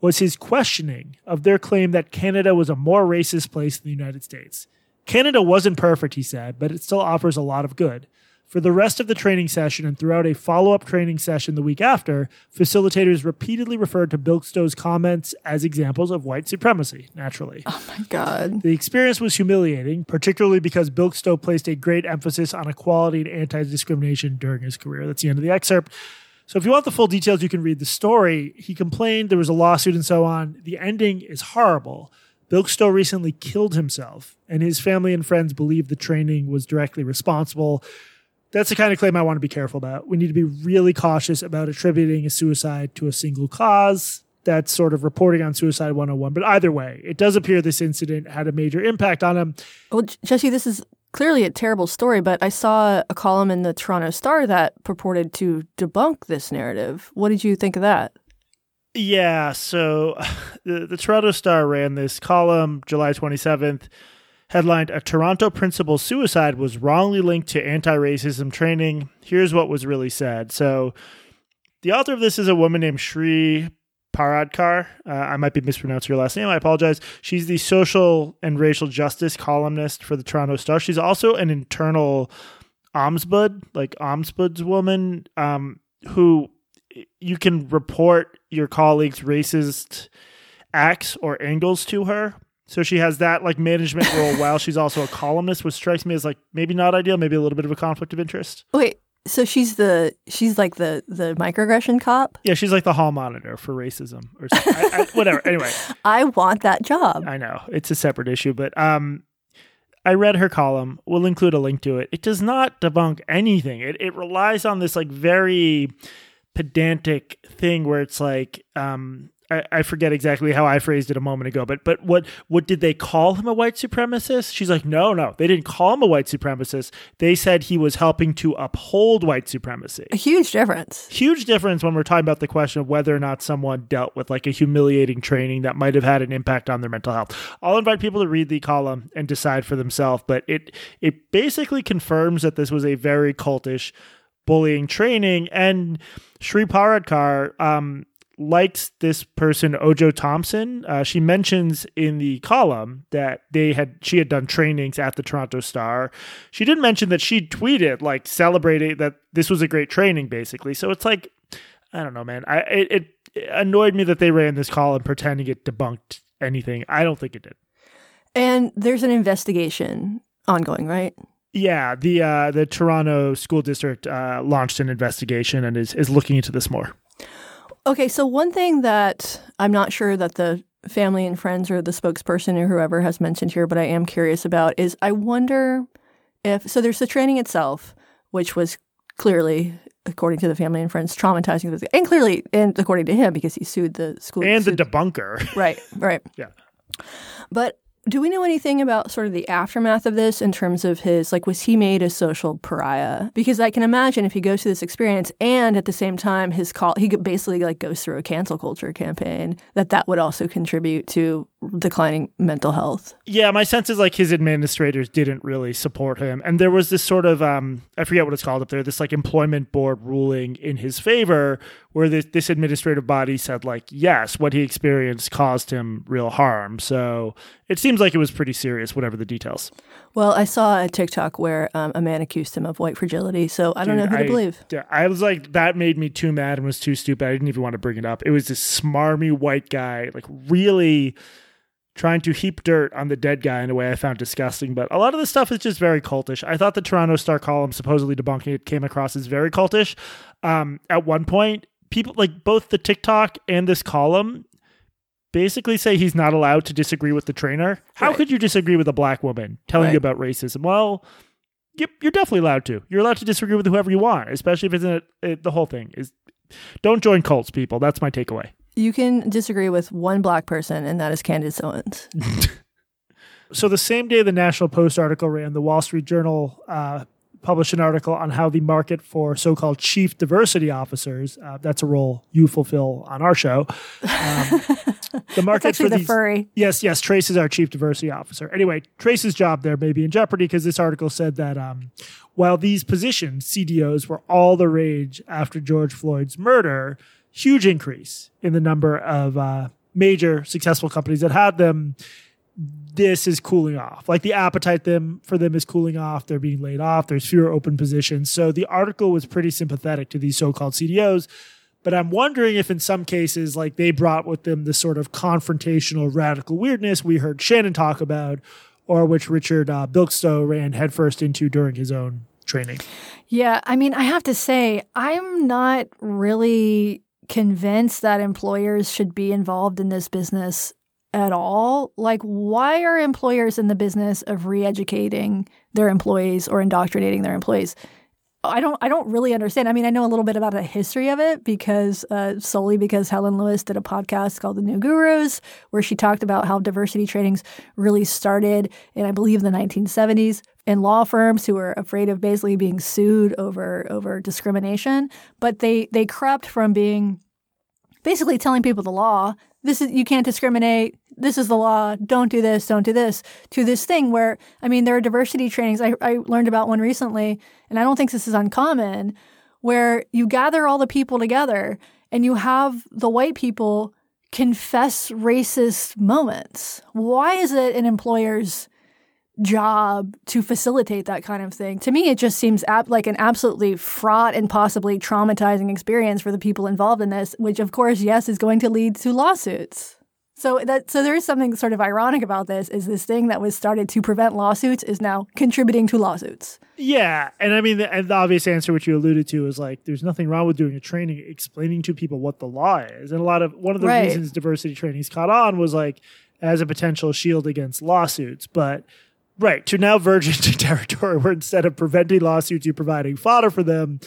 was his questioning of their claim that Canada was a more racist place than the United States. Canada wasn't perfect, he said, but it still offers a lot of good. For the rest of the training session and throughout a follow up training session the week after, facilitators repeatedly referred to Bilkszto's comments as examples of white supremacy, naturally. Oh my God. The experience was humiliating, particularly because Bilkszto placed a great emphasis on equality and anti discrimination during his career. That's the end of the excerpt. So if you want the full details, you can read the story. He complained, there was a lawsuit and so on. The ending is horrible. Bilkszto recently killed himself, and his family and friends believe the training was directly responsible. That's the kind of claim I want to be careful about. We need to be really cautious about attributing a suicide to a single cause. that's sort of reporting on Suicide 101. But either way, it does appear this incident had a major impact on him. Well, Jesse, this is clearly a terrible story, but I saw a column in the Toronto Star that purported to debunk this narrative. What did you think of that? Yeah, so the, the Toronto Star ran this column July 27th, headlined A Toronto Principal's Suicide Was Wrongly Linked to Anti Racism Training. Here's what was really said. So the author of this is a woman named Shree Paradkar. Uh, I might be mispronouncing her last name. I apologize. She's the social and racial justice columnist for the Toronto Star. She's also an internal ombudsman, like ombudswoman, um, who you can report your colleagues' racist acts or angles to her. So she has that like management role while she's also a columnist, which strikes me as like maybe not ideal, maybe a little bit of a conflict of interest. Wait, so she's the she's like the the microaggression cop. Yeah, she's like the hall monitor for racism or I, I, whatever. Anyway, I want that job. I know it's a separate issue, but um, I read her column. We'll include a link to it. It does not debunk anything. It it relies on this like very pedantic thing where it's like um I, I forget exactly how I phrased it a moment ago, but but what what did they call him a white supremacist? She's like, no, no, they didn't call him a white supremacist. They said he was helping to uphold white supremacy. A huge difference. Huge difference when we're talking about the question of whether or not someone dealt with like a humiliating training that might have had an impact on their mental health. I'll invite people to read the column and decide for themselves, but it it basically confirms that this was a very cultish bullying training and Shree Paradkar um, likes this person Ojo Thompson. Uh, she mentions in the column that they had she had done trainings at the Toronto Star. She did mention that she tweeted like celebrating that this was a great training, basically. So it's like I don't know, man. I it, it annoyed me that they ran this column pretending it debunked anything. I don't think it did. And there's an investigation ongoing, right? Yeah, the uh, the Toronto School District uh, launched an investigation and is is looking into this more. Okay, so one thing that I'm not sure that the family and friends or the spokesperson or whoever has mentioned here, but I am curious about is I wonder if so there's the training itself, which was clearly, according to the family and friends, traumatizing, and clearly, and according to him, because he sued the school and the debunker. Right, right. yeah. But do we know anything about sort of the aftermath of this in terms of his like was he made a social pariah? Because i can imagine if he goes through this experience and at the same time his call he basically like goes through a cancel culture campaign that that would also contribute to declining mental health. Yeah my sense is like his administrators didn't really support him. And there was this sort of um i forget what it's called up there this like employment board ruling in his favor where this, this administrative body said like yes what he experienced caused him real harm so it seems like it was pretty serious whatever the details well i saw a tiktok where um, a man accused him of white fragility so i don't Dude, know who to believe yeah, i was like that made me too mad and was too stupid i didn't even want to bring it up it was this smarmy white guy like really trying to heap dirt on the dead guy in a way I found disgusting. But a lot of the stuff is just very cultish. I thought the Toronto Star column supposedly debunking it came across as very cultish. Um, at one point, people like both the TikTok and this column basically say he's not allowed to disagree with the trainer. How Right. could you disagree with a black woman telling Right. you about racism? Well, you're definitely allowed to. You're allowed to disagree with whoever you want, especially if it's in a, it, the whole thing is. Don't join cults, people. That's my takeaway. you can disagree with one black person and that is candace owens So the same day the National Post article ran, the Wall Street Journal uh, published an article on how the market for so-called chief diversity officers, uh, that's a role you fulfill on our show. Um, the market for the these, furry. Yes, yes, Trace is our chief diversity officer. Anyway, Trace's job there may be in jeopardy because this article said that um, while these positions, CDOs, were all the rage after George Floyd's murder, huge increase in the number of uh, major successful companies that had them this is cooling off. Like the appetite them for them is cooling off. They're being laid off. There's fewer open positions. So the article was pretty sympathetic to these so-called CDOs. But I'm wondering if in some cases, like they brought with them the sort of confrontational radical weirdness we heard Shannon talk about, or which Richard uh, Bilkszto ran headfirst into during his own training. Yeah, I mean, I have to say, I'm not really convinced that employers should be involved in this business at all. Like, why are employers in the business of re educating their employees or indoctrinating their employees? I don't I don't really understand. I mean, I know a little bit about the history of it because uh, solely because Helen Lewis did a podcast called The New Gurus where she talked about how diversity trainings really started in I believe the 1970s in law firms who were afraid of basically being sued over over discrimination, but they they crept from being basically telling people the law this is you can't discriminate. This is the law. Don't do this. Don't do this. To this thing where i mean there are diversity trainings. I, I learned about one recently and i don't think this is uncommon where you gather all the people together and you have the white people confess racist moments. Why is it an employer's job to facilitate that kind of thing. To me, it just seems ab- like an absolutely fraught and possibly traumatizing experience for the people involved in this, which, of course, yes, is going to lead to lawsuits. So that so there is something sort of ironic about this is this thing that was started to prevent lawsuits is now contributing to lawsuits. Yeah, and I mean, the, and the obvious answer, which you alluded to, is like there's nothing wrong with doing a training explaining to people what the law is, and a lot of one of the Right. reasons diversity trainings caught on was like as a potential shield against lawsuits, but. Right, to now verge into territory where instead of preventing lawsuits, you're providing fodder for them.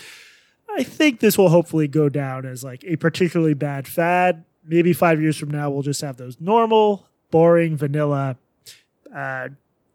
I think this will hopefully go down as like a particularly bad fad. Maybe five years from now, we'll just have those normal, boring, vanilla, uh,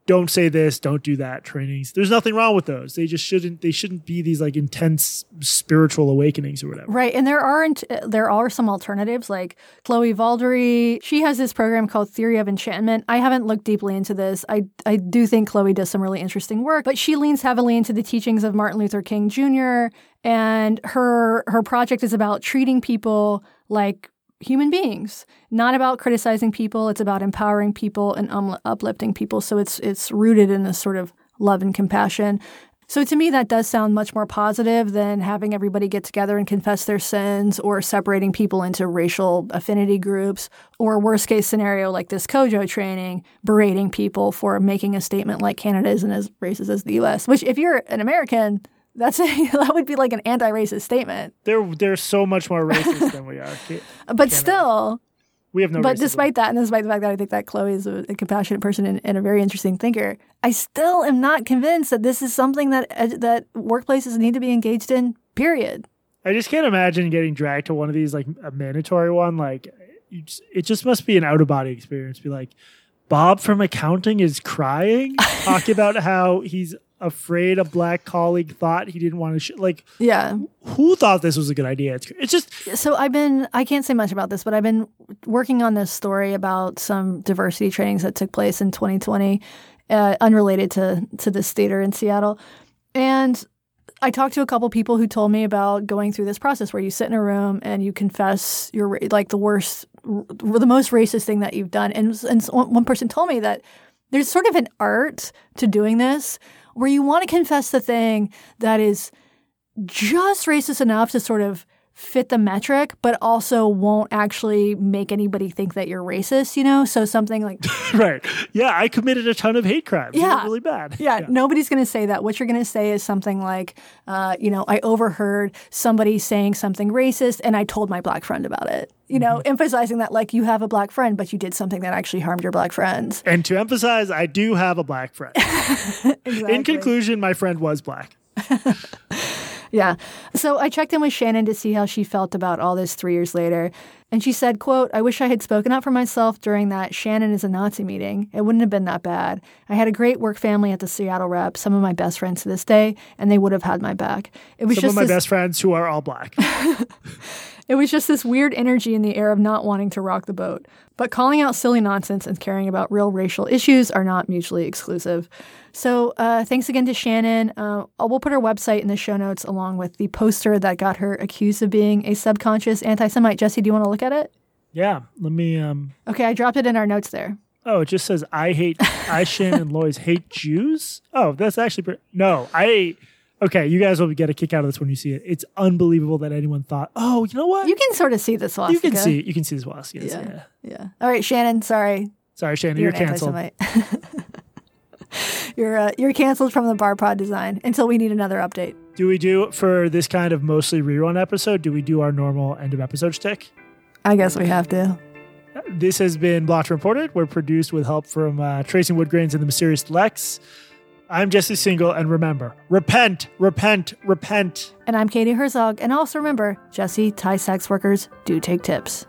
don't say this, don't do that trainings. There's nothing wrong with those. They just shouldn't. They shouldn't be these like intense spiritual awakenings or whatever. Right, and there aren't there are some alternatives like Chloe Valdary. She has this program called Theory of Enchantment. I haven't looked deeply into this. I I do think Chloe does some really interesting work, but she leans heavily into the teachings of Martin Luther King Jr. and her her project is about treating people like human beings, not about criticizing people. It's about empowering people and um, uplifting people. So it's it's rooted in this sort of love and compassion. So to me, that does sound much more positive than having everybody get together and confess their sins or separating people into racial affinity groups or worst case scenario like this Kojo training, berating people for making a statement like Canada isn't as racist as the U.S., which if you're an American, that's a, that would be like an anti-racist statement. They're they're so much more racist than we are. But still, We have no. but racism. despite that, and despite the fact that I think that Chloe is a, a compassionate person and, and a very interesting thinker, I still am not convinced that this is something that uh, that workplaces need to be engaged in. Period. I just can't imagine getting dragged to one of these like a mandatory one. Like you just, it just must be an out of body experience. Be like, Bob from accounting is crying, talking about how he's afraid a black colleague thought he didn't want to. Sh-. Like, Yeah. who thought this was a good idea? It's, it's just So I've been I can't say much about this, but I've been working on this story about some diversity trainings that took place in 2020, uh, unrelated to to this theater in Seattle, and I talked to a couple people who told me about going through this process where you sit in a room and you confess your like the worst, r- the most racist thing that you've done, and and one person told me that there's sort of an art to doing this where you want to confess the thing that is just racist enough to sort of fit the metric, but also won't actually make anybody think that you're racist, you know? So something like, right. Yeah, I committed a ton of hate crimes. Yeah. really bad. yeah, nobody's going to say that. What you're going to say is something like, uh, you know, I overheard somebody saying something racist and I told my black friend about it, you know, emphasizing that like you have a black friend, but you did something that actually harmed your black friends. And to emphasize, I do have a black friend. In conclusion, my friend was black. Yeah. So I checked in with Shannon to see how she felt about all this three years later. And she said, quote, I wish I had spoken up for myself during that Shannon is a Nazi meeting. It wouldn't have been that bad. I had a great work family at the Seattle rep, some of my best friends to this day, and they would have had my back. It was Some just of my this, best friends who are all black. it was just this weird energy in the air of not wanting to rock the boat. But calling out silly nonsense and caring about real racial issues are not mutually exclusive. So uh, thanks again to Shannon. Uh, we'll put her website in the show notes along with the poster that got her accused of being a subconscious anti-Semite. Jesse, do you want to look at it? yeah. Let me um Okay, I dropped it in our notes there. Oh, it just says I hate I Shannon Loys hate Jews. Oh, that's actually pre- no. I okay. You guys will get a kick out of this when you see it. It's unbelievable that anyone thought. Oh, you know what? You can sort of see this swastika. You can see you can see this was yes, Yeah. yeah. Yeah. All right, Shannon. Sorry, Sorry, Shannon, you're, you're, canceled. you're uh, you're canceled from the Bar Pod design until we need another update. Do we do for this kind of mostly rerun episode? Do we do our normal end of episode shtick? I guess we have to. This has been Blocked Reported. We're produced with help from uh, Trace Woodgrains and the Mysterious Lex. I'm Jesse Singal, and remember, repent, repent, repent. And I'm Katie Herzog, and also remember, Jesse, Thai sex workers do take tips.